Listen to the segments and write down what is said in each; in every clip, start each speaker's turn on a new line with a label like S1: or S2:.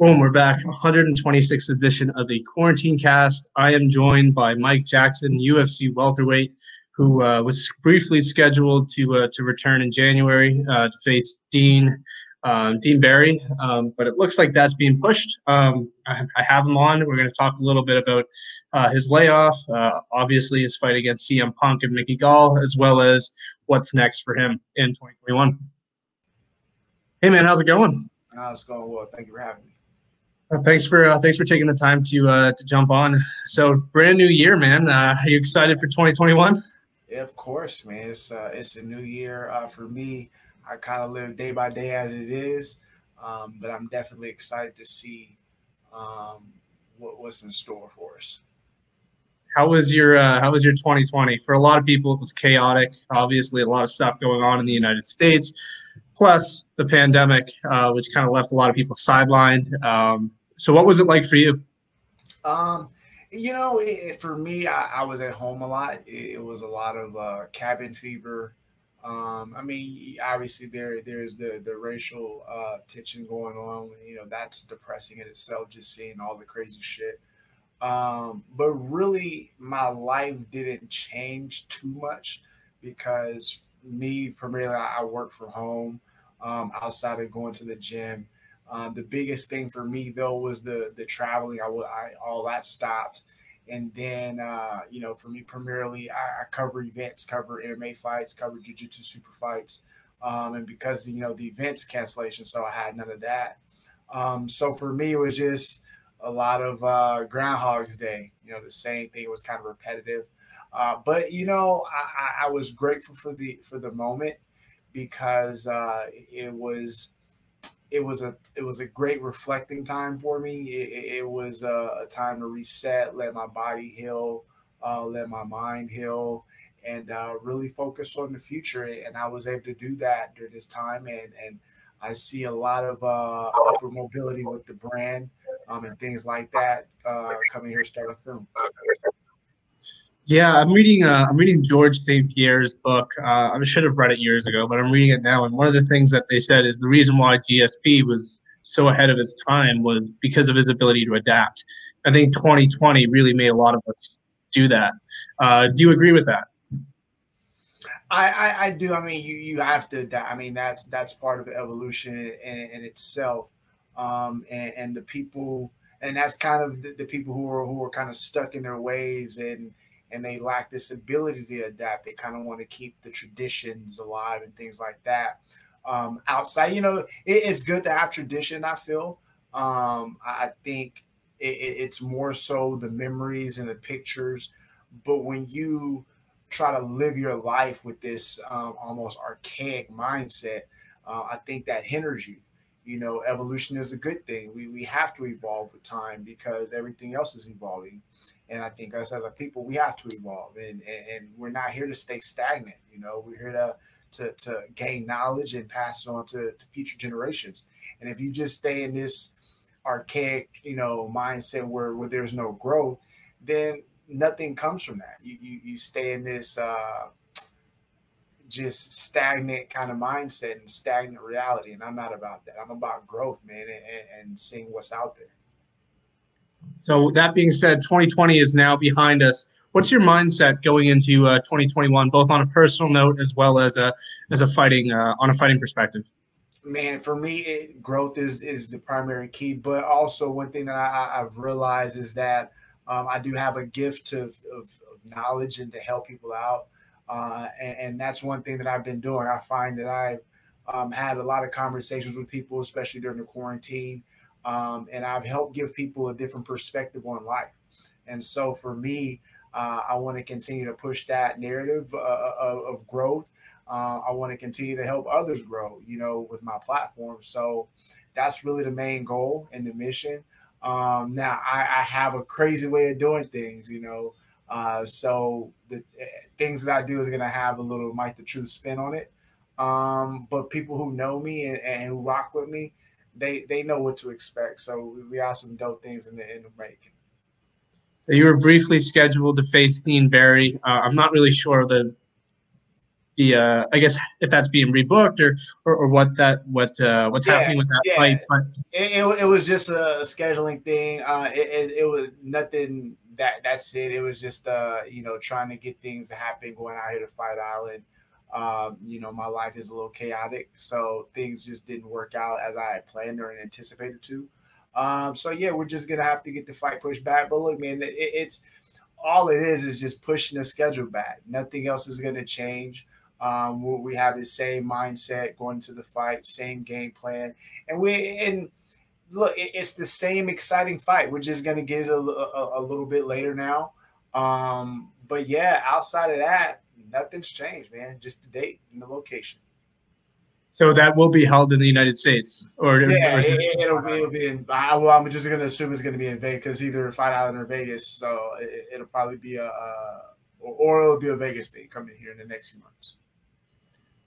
S1: Boom, we're back. 126th edition of the Quarantine Cast. I am joined by Mike Jackson, UFC welterweight, who uh, was briefly scheduled to uh, to return in January uh, to face Dean um, Dean Barry, um, but it looks like that's being pushed. Um, I, I, have him on. We're going to talk a little bit about uh, his layoff, uh, obviously his fight against CM Punk and Mickey Gall, as well as what's next for him in 2021. Hey man, how's it going?
S2: How's it going well? Thank you for having me.
S1: Uh, thanks for uh, thanks for taking the time to uh, to jump on. So brand new year, man. Uh, are you excited for 2021?
S2: Yeah, of course, man. It's uh, it's a new year uh, for me. I kind of live day by day as it is, um, but I'm definitely excited to see um, what, what's in store for us.
S1: How was your How was your 2020? For a lot of people, it was chaotic. Obviously, a lot of stuff going on in the United States, plus the pandemic, which kind of left a lot of people sidelined. Um, so, what was it like for you?
S2: Um, you know, it, for me, I, I, was at home a lot. It, it was a lot of uh, cabin fever. Um, I mean, obviously there there's the the racial uh, tension going on. You know, that's depressing in itself. Just seeing all the crazy shit. Um, but really, my life didn't change too much because me primarily I work from home um, outside of going to the gym. Um, the biggest thing for me though was the the traveling. I, I all that stopped, and then uh, you know for me primarily I, I, cover events, cover MMA fights, cover jiu-jitsu super fights, um, and because you know the events cancellation, so I had none of that. Um, so for me it was just a lot of uh, Groundhog's Day. You know the same thing. Was kind of repetitive, uh, but you know I, I, was grateful for the for the moment because uh, it was it was a it was a great reflecting time for me. It, it was a, a, time to reset, let my body heal, uh, let my mind heal, and uh, really focus on the future. And I was able to do that during this time. And and I see a lot of uh, upper mobility with the brand um, and things like that uh, coming here starting soon.
S1: Yeah, I'm reading. Uh, I'm reading George St. Pierre's book. Uh, I should have read it years ago, but I'm reading it now. And one of the things that they said is the reason why GSP was so ahead of its time was because of his ability to adapt. I think 2020 really made a lot of us do that. Uh, do you agree with that?
S2: I, I, I, do. I mean, you you have to. I mean, that's that's part of evolution in, in itself. Um, and, and the people, and that's kind of the, the people who are who are kind of stuck in their ways and and they lack this ability to adapt. They kind of want to keep the traditions alive and things like that. Um, outside, you know, it, it's good to have tradition. I feel. Um, I think it, it's more so the memories and the pictures. But when you try to live your life with this um, almost archaic mindset, uh, I think that hinders you. You know, evolution is a good thing. We, we have to evolve with time because everything else is evolving. And I think us as a people, we have to evolve, and, and, and we're not here to stay stagnant. You know, we're here to to, to gain knowledge and pass it on to, to future generations. And if you just stay in this archaic, you know, mindset where where there's no growth, then nothing comes from that. You you, you stay in this uh, just stagnant kind of mindset and stagnant reality. And I'm not about that. I'm about growth, man, and, and seeing what's out there.
S1: So that being said, 2020 is now behind us. What's your mindset going into uh, 2021, both on a personal note as well as a as a fighting uh, on a fighting perspective?
S2: Man, for me, it, growth is is the primary key. But also, one thing that I, have realized is that um, I do have a gift to, of, of, knowledge and to help people out, uh, and, and, that's one thing that I've been doing. I find that I've um, had a lot of conversations with people, especially during the quarantine. Um, and I've helped give people a different perspective on life. And so for me, uh, I want to continue to push that narrative uh, uh, of, of, growth. Uh, I want to continue to help others grow, you know, with my platform. So that's really the main goal and the mission. Um, now, I, I, have a crazy way of doing things, you know. Uh, so the uh, things that I do is going to have a little Mike the Truth spin on it. Um, but people who know me and, and who rock with me, they they know what to expect. So we have some dope things in the in the making.
S1: So you were briefly scheduled to face Dean Barry. Uh, I'm not really sure the the uh, I guess if that's being rebooked or or, or what that what uh, what's yeah, happening with that yeah. fight. But
S2: it, it, it, was just a scheduling thing. Uh, it, it, it, was nothing. That that's it. It was just uh, you know trying to get things to happen going out here to Fight Island. Um, you know, my life is a little chaotic, so things just didn't work out as I had planned or anticipated to. Um, so yeah, we're just gonna have to get the fight pushed back. But look, man, it, it's all it is is just pushing the schedule back. Nothing else is gonna change. Um, we have the same mindset going to the fight, same game plan, and we and look, it's the same exciting fight. We're just gonna get it a, a, a little bit later now. Um, but yeah, outside of that, nothing's changed, man. Just the date and the location.
S1: So that will be held in the United States, or
S2: yeah, or it, will be, it'll be in. Well, I'm just gonna assume it's gonna be in Vegas, either Fight Island or Vegas. So it, will probably be a, uh, or it'll be a Vegas thing coming here in the next few months.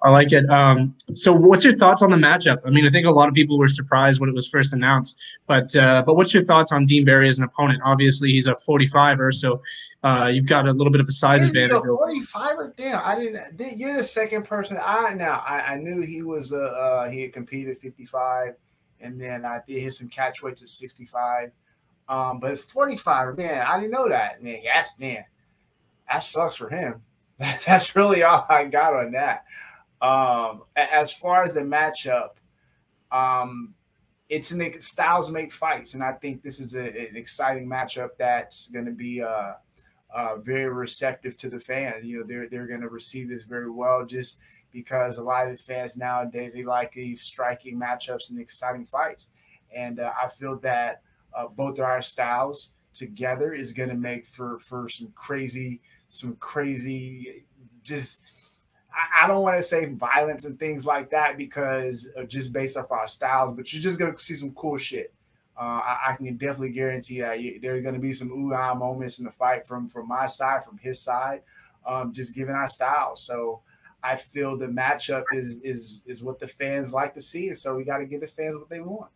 S1: I like it. Um, so, what's your thoughts on the matchup? I mean, I think a lot of people were surprised when it was first announced, but uh, but what's your thoughts on Dean Barry as an opponent? Obviously, he's a 45er, so uh, you've got a little bit of a size
S2: Is
S1: advantage.
S2: 45er, damn! I didn't. You're the second person. I now I, I knew he was a uh, he had competed 55, and then I did hit some catch weights at 65. Um, but 45, man, I didn't know that. Man, yes, man, that sucks for him. That's really all I got on that. Um, as far as the matchup, um, it's an styles make fights, and I think this is a, an exciting matchup that's going to be uh, uh, very receptive to the fans. You know, they're they're going to receive this very well, just because a lot of the fans nowadays they like these striking matchups and exciting fights, and uh, I feel that uh, both of our styles together is going to make for for some crazy, some crazy, just I, don't want to say violence and things like that because just based off our styles, but you're just gonna see some cool shit. Uh, I, I, can definitely guarantee that you, there's going to be some ooh ah moments in the fight from from my side, from his side, um, just given our styles. So I feel the matchup is is is what the fans like to see, and so we got to give the fans what they want.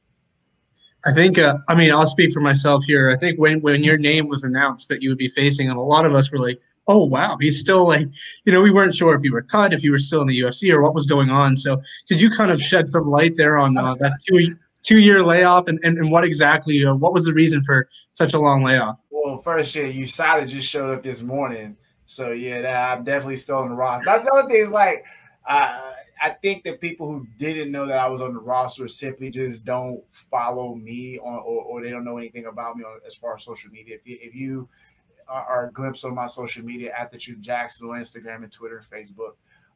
S1: I think, uh, I mean, I'll speak for myself here. I think when when your name was announced that you would be facing, and a lot of us were like, oh wow, he's still like, you know, we weren't sure if you were cut, if you were still in the UFC, or what was going on. So could you kind of shed some light there on uh, that two two year layoff and, and, and what exactly uh, what was the reason for such a long layoff?
S2: Well, first, yeah, USADA just showed up this morning, so yeah, that, I'm definitely still on the roster. That's the other thing is like. Uh, I think that people who didn't know that I was on the roster simply just don't follow me on, or, or they don't know anything about me on, as far as social media. If if you our glimpse on my social media at the Truth Jackson on Instagram and Twitter Facebook.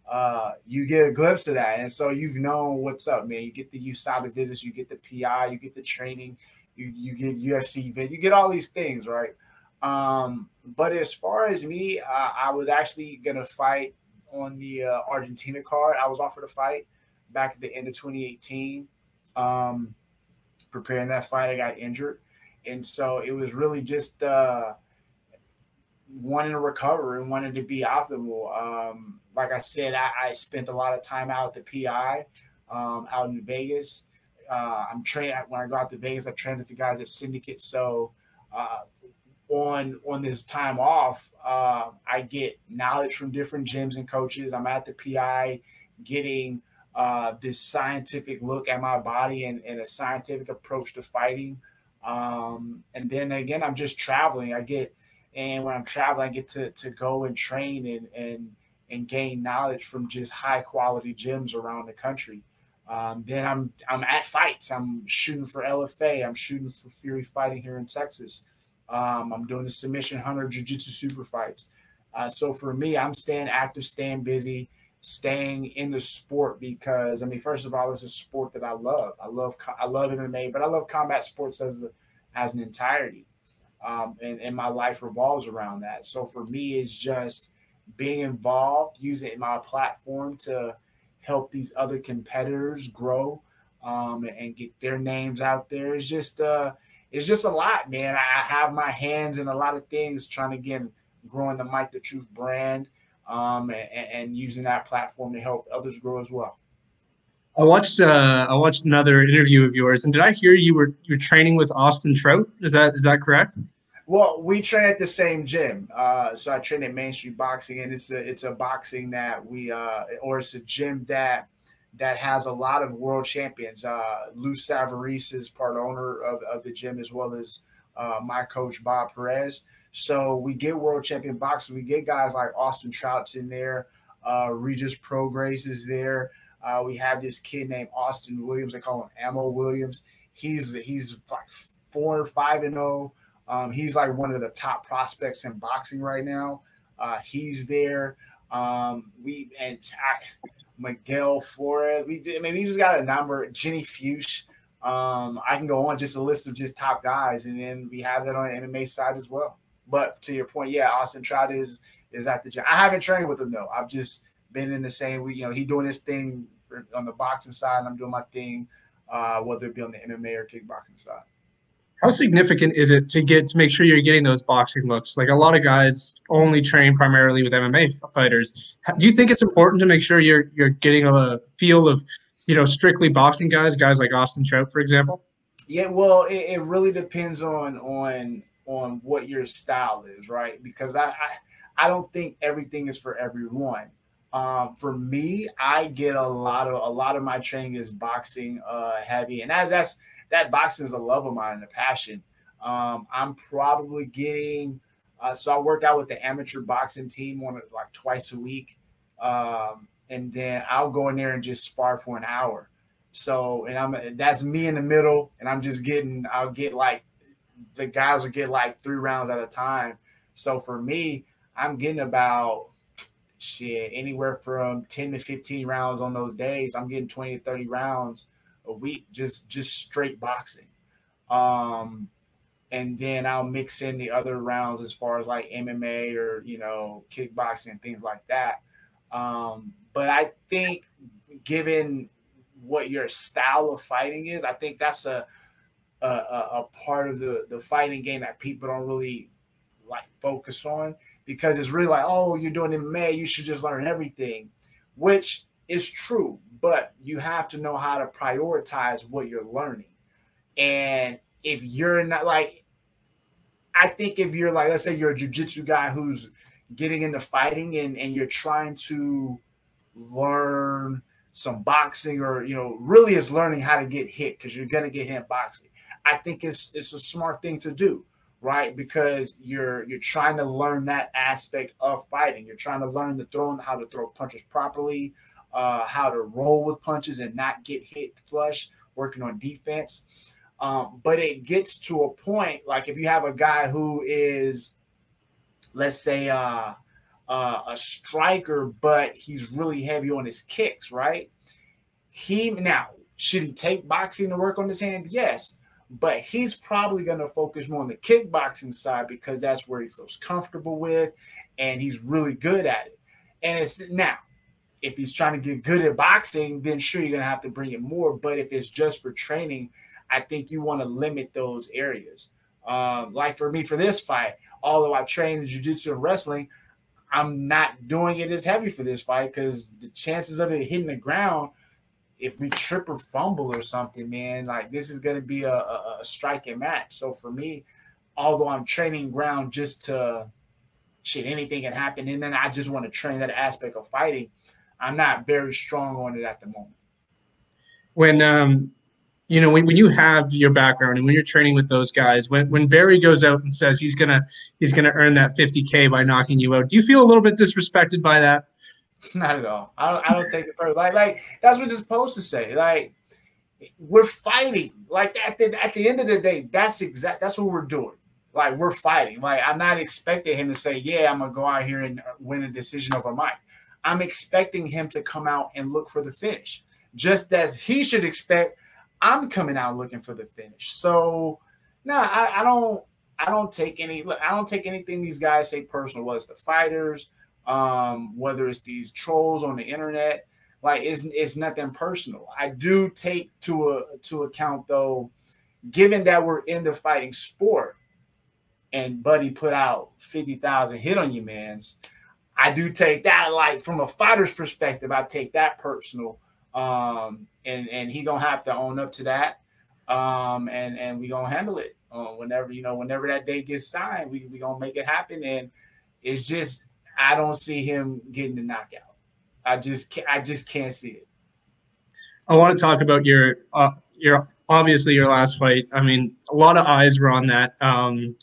S2: Uh, you get a glimpse of that, and so you've known what's up, man. You get the USADA visits, you get the PI, you get the training, you you get UFC event, you get all these things, right? Um, but as far as me, uh, I was actually gonna fight on the uh, Argentina card. I was offered a fight back at the end of 2018. Um, preparing that fight, I got injured, and so it was really just uh, wanting to recover and wanting to be optimal. Um, like I said, I, I, spent a lot of time out at the PI, um, out in Vegas. Uh, I'm trained when I go out to Vegas. I train with the guys at Syndicate. So uh, on on this time off, uh, I get knowledge from different gyms and coaches. I'm at the PI, getting uh, this scientific look at my body and, and a scientific approach to fighting. Um, and then again, I'm just traveling. I get and when I'm traveling, I get to, to go and train and, and, and gain knowledge from just high quality gyms around the country. Um, then I'm I'm at fights. I'm shooting for LFA. I'm shooting for Fury Fighting here in Texas. Um, I'm doing the Submission Hunter Jiu Jitsu Super Fights. Uh, so for me, I'm staying active, staying busy, staying in the sport because I mean, first of all, it's a sport that I love. I love I love MMA, but I love combat sports as a, as an entirety um, and, and my life revolves around that. So for me, it's just being involved, using my platform to help these other competitors grow um, and get their names out there. It's just uh, it's just a lot, man. I have my hands in a lot of things, trying to get growing the Mike the Truth brand um, and, and using that platform to help others grow as well.
S1: I watched uh, I watched another interview of yours, and did I hear you were you're training with Austin Trout? Is that is that correct?
S2: Well, we train at the same gym. Uh, so I train at Main Street Boxing, and it's a it's a boxing that we uh, or it's a gym that that has a lot of world champions. Uh, Lou Savarese is part owner of, of the gym as well as uh, my coach Bob Perez. So we get world champion boxers. We get guys like Austin Trout's in there. Uh, Regis Prograis is there. Uh, we have this kid named Austin Williams. They call him Ammo Williams. He's he's like four or five and zero. Oh. Um, he's like one of the top prospects in boxing right now. Uh, he's there. Um, we and I, Miguel Flores. We I mean, we just got a number. Jenny Fuchs. Um, I can go on just a list of just top guys, and then we have that on the MMA side as well. But to your point, yeah, Austin Trout is is at the gym. I haven't trained with him though. I've just been in the same. We, you know, he doing his thing for, on the boxing side, and I'm doing my thing, uh, whether it be on the MMA or kickboxing side.
S1: How significant is it to get to make sure you're getting those boxing looks? Like a lot of guys only train primarily with MMA fighters. Do you think it's important to make sure you're you're getting a feel of, you know, strictly boxing guys, guys like Austin Trout, for example?
S2: Yeah, well, it, it really depends on on on what your style is, right? Because I, I I don't think everything is for everyone. Um, for me, I get a lot of a lot of my training is boxing uh, heavy, and as that's that boxing is a love of mine and a passion. Um, I'm probably getting uh, so I work out with the amateur boxing team like twice a week, um, and then I'll go in there and just spar for an hour. So and I'm that's me in the middle, and I'm just getting I'll get like the guys will get like three rounds at a time. So for me, I'm getting about shit anywhere from 10 to 15 rounds on those days. I'm getting 20 to 30 rounds a week, just just straight boxing. Um, and then I'll mix in the other rounds as far as like MMA or you know kickboxing and things like that. Um, but I think given what your style of fighting is, I think that's a a, a part of the the fighting game that people don't really like focus on because it's really like, oh, you're doing MMA, you should just learn everything, which is true, but you have to know how to prioritize what you're learning. And if you're not like, I think if you're like, let's say you're a jujitsu guy who's getting into fighting and, and you're trying to learn some boxing or you know really is learning how to get hit because you're gonna get hit in boxing. I think it's it's a smart thing to do right? Because you're you're trying to learn that aspect of fighting. You're trying to learn the throwing, how to throw punches properly, uh, how to roll with punches and not get hit flush. Working on defense, um, but it gets to a point like if you have a guy who is, let's say, uh, uh, a striker, but he's really heavy on his kicks, right? He now should he take boxing to work on his hand? Yes, but he's probably going to focus more on the kickboxing side because that's where he feels comfortable with and he's really good at it. And it's now, if he's trying to get good at boxing, then sure, you're going to have to bring it more. But if it's just for training, I think you want to limit those areas. Um, like for me, for this fight, although I train in jiu-jitsu and wrestling, I'm not doing it as heavy for this fight because the chances of it hitting the ground if we trip or fumble or something, man, like this is going to be a, a, a striking match. So for me, although I'm training ground just to shit, anything can happen, and then I just want to train that aspect of fighting. I'm not very strong on it at the moment.
S1: When um, you know, when, when you have your background and when you're training with those guys, when when Barry goes out and says he's gonna he's gonna earn that 50k by knocking you out, do you feel a little bit disrespected by that?
S2: Not at all. I don't, I don't take it personally. Like, like that's what it's supposed to say. Like we're fighting. Like at the at the end of the day, that's exact. That's what we're doing. Like we're fighting. Like I'm not expecting him to say, "Yeah, I'm gonna go out here and uh, win a decision over Mike." I'm expecting him to come out and look for the finish, just as he should expect. I'm coming out looking for the finish. So, no, I, I don't. I don't take any. Look, I don't take anything these guys say personal. Whether it's the fighters, um, whether it's these trolls on the internet. Like it's, it's nothing personal. I do take to a to account though, given that we're in the fighting sport, and Buddy put out fifty thousand hit on you, man's. I do take that like from a fighter's perspective. I take that personal, um, and and he gonna have to own up to that. um, and and we gonna handle it. Uh, whenever you know, whenever that date gets signed, we we gonna make it happen. And it's just I don't see him getting the knockout. I just I just can't see it.
S1: I want to talk about your uh, your obviously your last fight. I mean, a lot of eyes were on that. Um,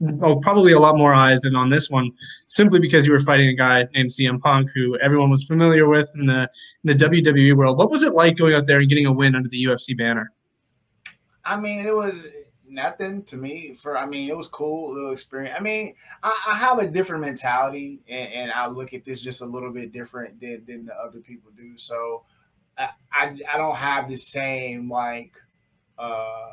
S1: well, probably a lot more eyes than on this one, simply because you were fighting a guy named CM Punk, who everyone was familiar with in the in the WWE world. What was it like going out there and getting a win under the UFC banner?
S2: I mean, it was nothing to me. For I mean, it was cool, little experience. I mean, I, I have a different mentality, and, and, I look at this just a little bit different than than the other people do. So, I I, I don't have the same like uh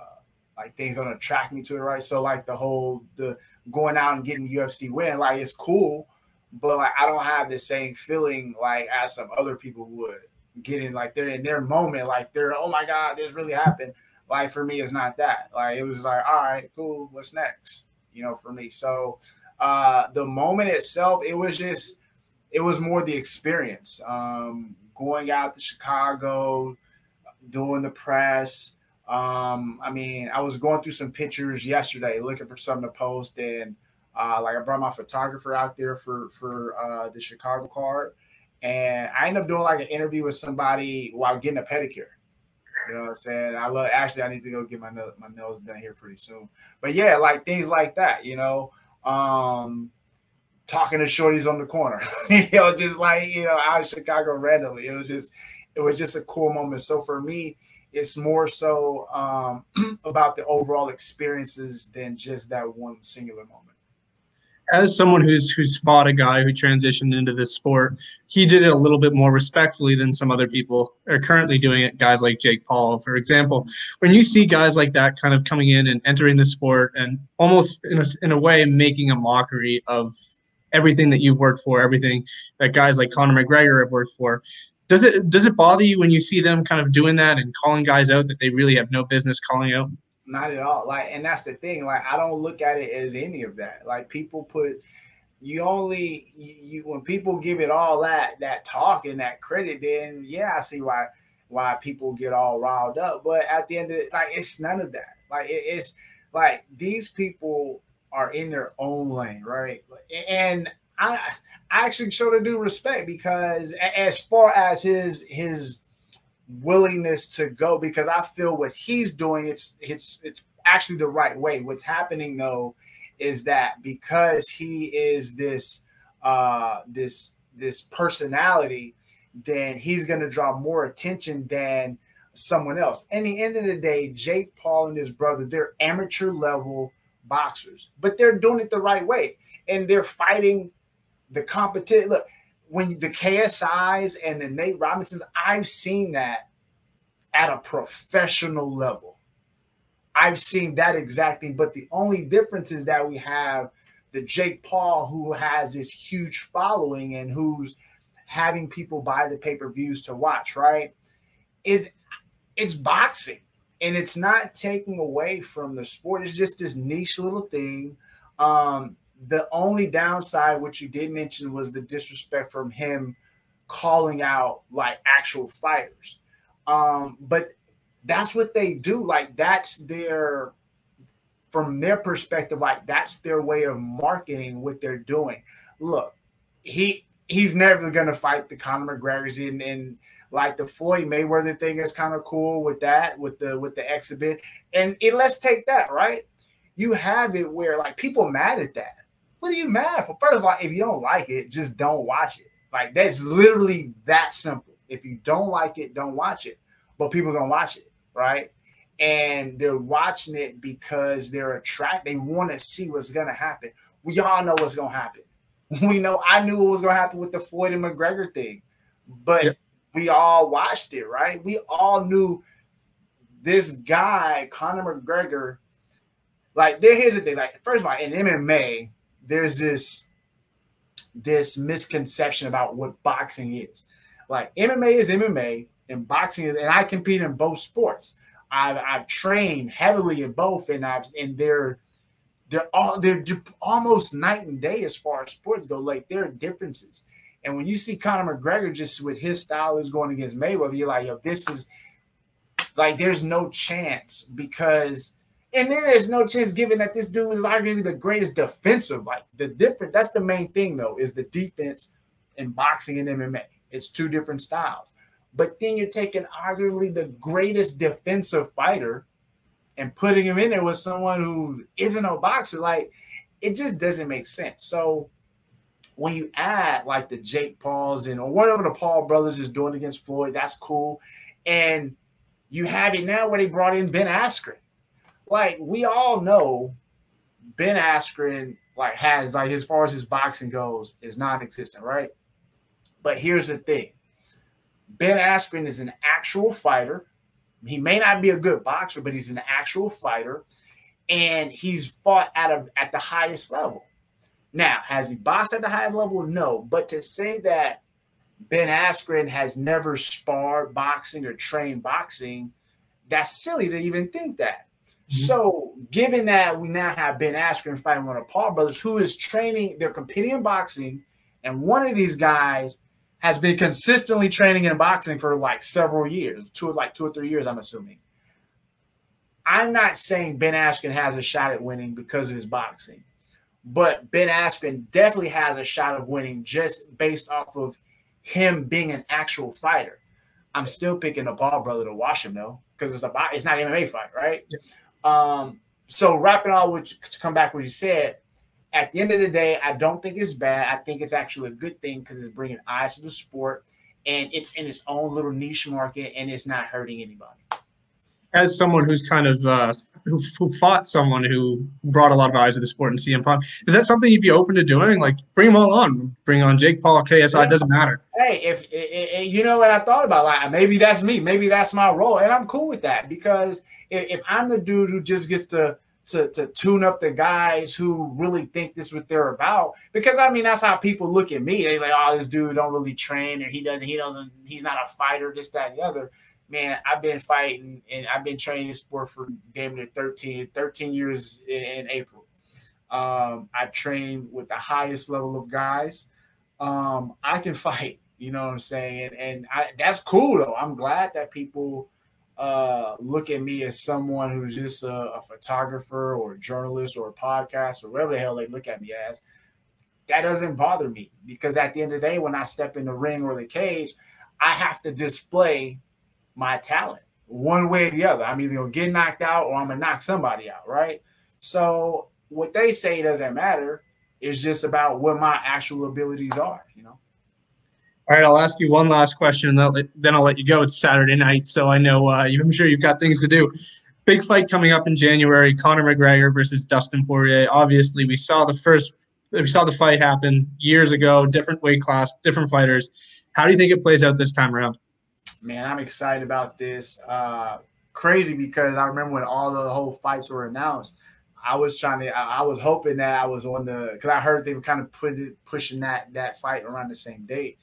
S2: like things don't attract me to it, right? So like the whole the going out and getting UFC win, like it's cool, but like I don't have the same feeling like as some other people would getting like they're in their moment, like they're oh my god, this really happened. Like for me, it's not that. Like it was like, all right, cool, what's next? You know, for me. So uh the moment itself, it was just it was more the experience. Um going out to Chicago, doing the press, um, I mean, I was going through some pictures yesterday, looking for something to post, and uh, like I brought my photographer out there for for uh, the Chicago card, and I ended up doing like an interview with somebody while getting a pedicure. You know what I'm saying? I love. Actually, I need to go get my my nails done here pretty soon. But yeah, like things like that. You know, um, talking to shorties on the corner. you know, just like you know, out of Chicago randomly. It was just, it was just a cool moment. So for me it's more so um, about the overall experiences than just that one singular moment.
S1: As someone who's who's fought a guy who transitioned into this sport, he did it a little bit more respectfully than some other people are currently doing it. Guys like Jake Paul, for example, when you see guys like that kind of coming in and entering the sport and almost in a, in a way making a mockery of everything that you've worked for, everything that guys like Conor McGregor have worked for does it does it bother you when you see them kind of doing that and calling guys out that they really have no business calling out?
S2: Not at all. Like, and that's the thing. Like, I don't look at it as any of that. Like, people put you only you, when people give it all that that talk and that credit, then yeah, I see why why people get all riled up. But at the end of it, like, it's none of that. Like, it, it's like these people are in their own lane, right? And I I actually show the dude respect because as far as his his willingness to go, because I feel what he's doing, it's it's it's actually the right way. What's happening though is that because he is this uh this this personality, then he's gonna draw more attention than someone else. And the end of the day, Jake Paul and his brother, they're amateur level boxers, but they're doing it the right way. And they're fighting the competition. Look, when the KSIs and the Nate Robinsons, I've seen that at a professional level. I've seen that exact thing, but the only difference is that we have the Jake Paul who has this huge following and who's having people buy the pay-per-views to watch, right? Is it's boxing and it's not taking away from the sport. It's just this niche little thing. Um, the only downside, which you did mention, was the disrespect from him calling out like actual fighters. Um, but that's what they do. Like that's their from their perspective, like that's their way of marketing what they're doing. Look, he he's never gonna fight the Conor McGregor's in and like the Floyd Mayweather thing is kind of cool with that, with the with the exhibit. And it, let's take that, right? You have it where like people mad at that what are you mad for? First of all, if you don't like it, just don't watch it. Like that's literally that simple. If you don't like it, don't watch it. But people are gonna watch it, right? And they're watching it because they're attracted. They want to see what's gonna happen. We all know what's gonna happen. We know I knew what was gonna happen with the Floyd and McGregor thing, but yep. we all watched it, right? We all knew this guy, Conor McGregor. Like, there, here's the thing. Like, first of all, in MMA, there's this this misconception about what boxing is. Like MMA is MMA and boxing is, and I compete in both sports. I've I've trained heavily in both, and I've and they're they're all they're almost night and day as far as sports go. Like there are differences. And when you see Conor McGregor just with his style is going against Mayweather, you're like, yo, this is Like there's no chance because and then there's no chance given that this dude is arguably the greatest defensive. Like the different, that's the main thing though, is the defense in boxing and MMA. It's two different styles. But then you're taking arguably the greatest defensive fighter and putting him in there with someone who isn't a boxer. Like it just doesn't make sense. So when you add like the Jake Pauls and or whatever the Paul brothers is doing against Floyd, that's cool. And you have it now where they brought in Ben Askren like we all know Ben Askren like has like as far as his boxing goes is non-existent, right? But here's the thing. Ben Askren is an actual fighter. He may not be a good boxer, but he's an actual fighter and he's fought at a at the highest level. Now, has he boxed at the highest level? No, but to say that Ben Askren has never sparred boxing or trained boxing, that's silly to even think that. Mm-hmm. So, given that we now have Ben Askren fighting one of Paul brothers, who is training, they're competing in boxing, and one of these guys has been consistently training in boxing for like several years, two like two or three years, I'm assuming. I'm not saying Ben Askren has a shot at winning because of his boxing, but Ben Askren definitely has a shot of winning just based off of him being an actual fighter. I'm still picking the Paul brother to watch him though, because it's a it's not an MMA fight, right? Yeah. Um, so wrapping all with to come back what you said, at the end of the day, I don't think it's bad. I think it's actually a good thing because it's bringing eyes to the sport and it's in its own little niche market and it's not hurting anybody
S1: as someone who's kind of uh, who, who, fought someone who brought a lot of eyes to the sport and CM Punk, is that something you'd be open to doing? Like, bring them all on, bring on Jake Paul, KSI, yeah. doesn't matter.
S2: Hey, if, if, you know what I thought about, like maybe that's me, maybe that's my role, and I'm cool with that because if, if I'm the dude who just gets to to, to tune up the guys who really think this is what they're about. Because I mean, that's how people look at me. They like, oh, this dude don't really train, or he doesn't, he doesn't, he's not a fighter, this, that, and the other man, I've been fighting and I've been training sport for damn near 13, 13 years in, in April. Um, I trained with the highest level of guys. Um, I can fight, you know what I'm saying? And, and I, that's cool though. I'm glad that people uh, look at me as someone who's just a, a photographer or a journalist or a podcast or whatever the hell they look at me as. That doesn't bother me because at the end of the day, when I step in the ring or the cage, I have to display my talent one way or the other. I'm either gonna get knocked out or I'm gonna knock somebody out, right? So what they say doesn't matter. It's just about what my actual abilities are, you know.
S1: All right, I'll ask you one last question, and then I'll let you go. It's Saturday night, so I know uh, I'm sure you've got things to do. Big fight coming up in January: Conor McGregor versus Dustin Poirier. Obviously, we saw the first, we saw the fight happen years ago. Different weight class, different fighters. How do you think it plays out this time around?
S2: Man, I'm excited about this. Uh, crazy because I remember when all the whole fights were announced. I was trying to. I, I was hoping that I was on the because I heard they were kind of put it, pushing that that fight around the same date,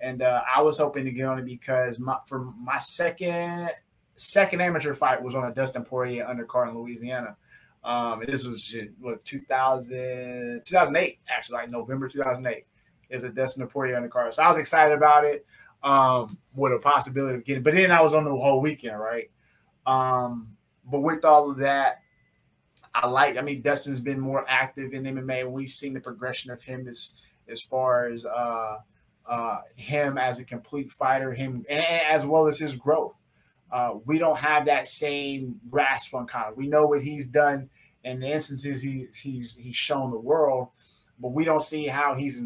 S2: and uh, I was hoping to get on it because my for my second second amateur fight was on a Dustin Poirier undercard in Louisiana. Um, and this was what 2000, 2008 actually, like November 2008. Is a Dustin Poirier undercard, so I was excited about it um, with a possibility of getting. But then I was on the whole weekend, right? Um, but with all of that, I like. I mean, Dustin's been more active in MMA, and we've seen the progression of him as as far as uh, uh, him as a complete fighter, him and, as well as his growth. Uh, we don't have that same grasp on Conor. We know what he's done in the instances he, he's he's shown the world, but we don't see how he's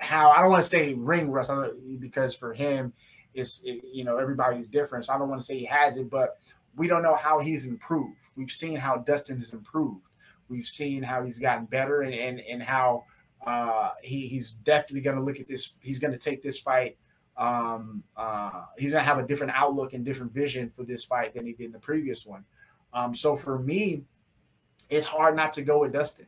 S2: how I don't want to say ring rust because for him, it's it, you know everybody's different. So I don't want to say he has it, but we don't know how he's improved. We've seen how Dustin has improved. We've seen how he's gotten better and and, and how uh, he, he's definitely going to look at this. He's going to take this fight. Um, uh, he's going to have a different outlook and different vision for this fight than he did in the previous one. Um, so for me, it's hard not to go with Dustin.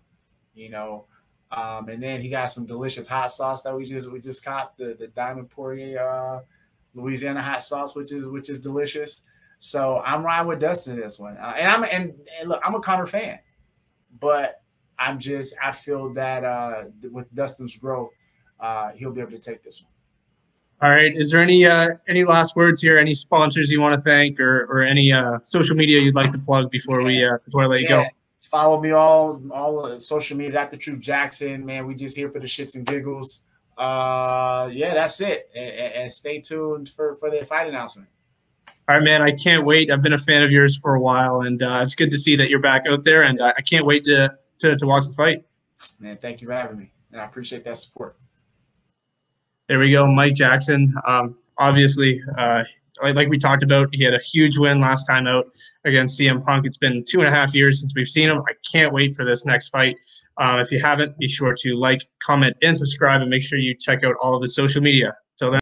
S2: You know, um, and then he got some delicious hot sauce that we just we just caught the the Diamond Poirier uh, Louisiana hot sauce, which is which is delicious. So I'm riding with Dustin this one, uh, and I'm and, and, look, I'm a Conor fan, but I'm just I feel that uh, with Dustin's growth, uh, he'll be able to take this one.
S1: All right. Is there any uh, any last words here? Any sponsors you want to thank, or or any uh, social media you'd like to plug before we uh, before I let you
S2: Yeah.
S1: go?
S2: Follow me all all social media at the Truth Jackson. Man, we just here for the shits and giggles. Uh, yeah, that's it. And, and- stay tuned for for the fight announcement.
S1: All right, man. I can't wait. I've been a fan of yours for a while, and uh, it's good to see that you're back out there. And uh, I can't wait to, to to watch the fight.
S2: Man, thank you for having me, and I appreciate that support.
S1: There we go, Mike Jackson. Um, obviously, uh, like we talked about, he had a huge win last time out against CM Punk. It's been two and a half years since we've seen him. I can't wait for this next fight. Uh, if you haven't, be sure to like, comment, and subscribe, and make sure you check out all of his social media.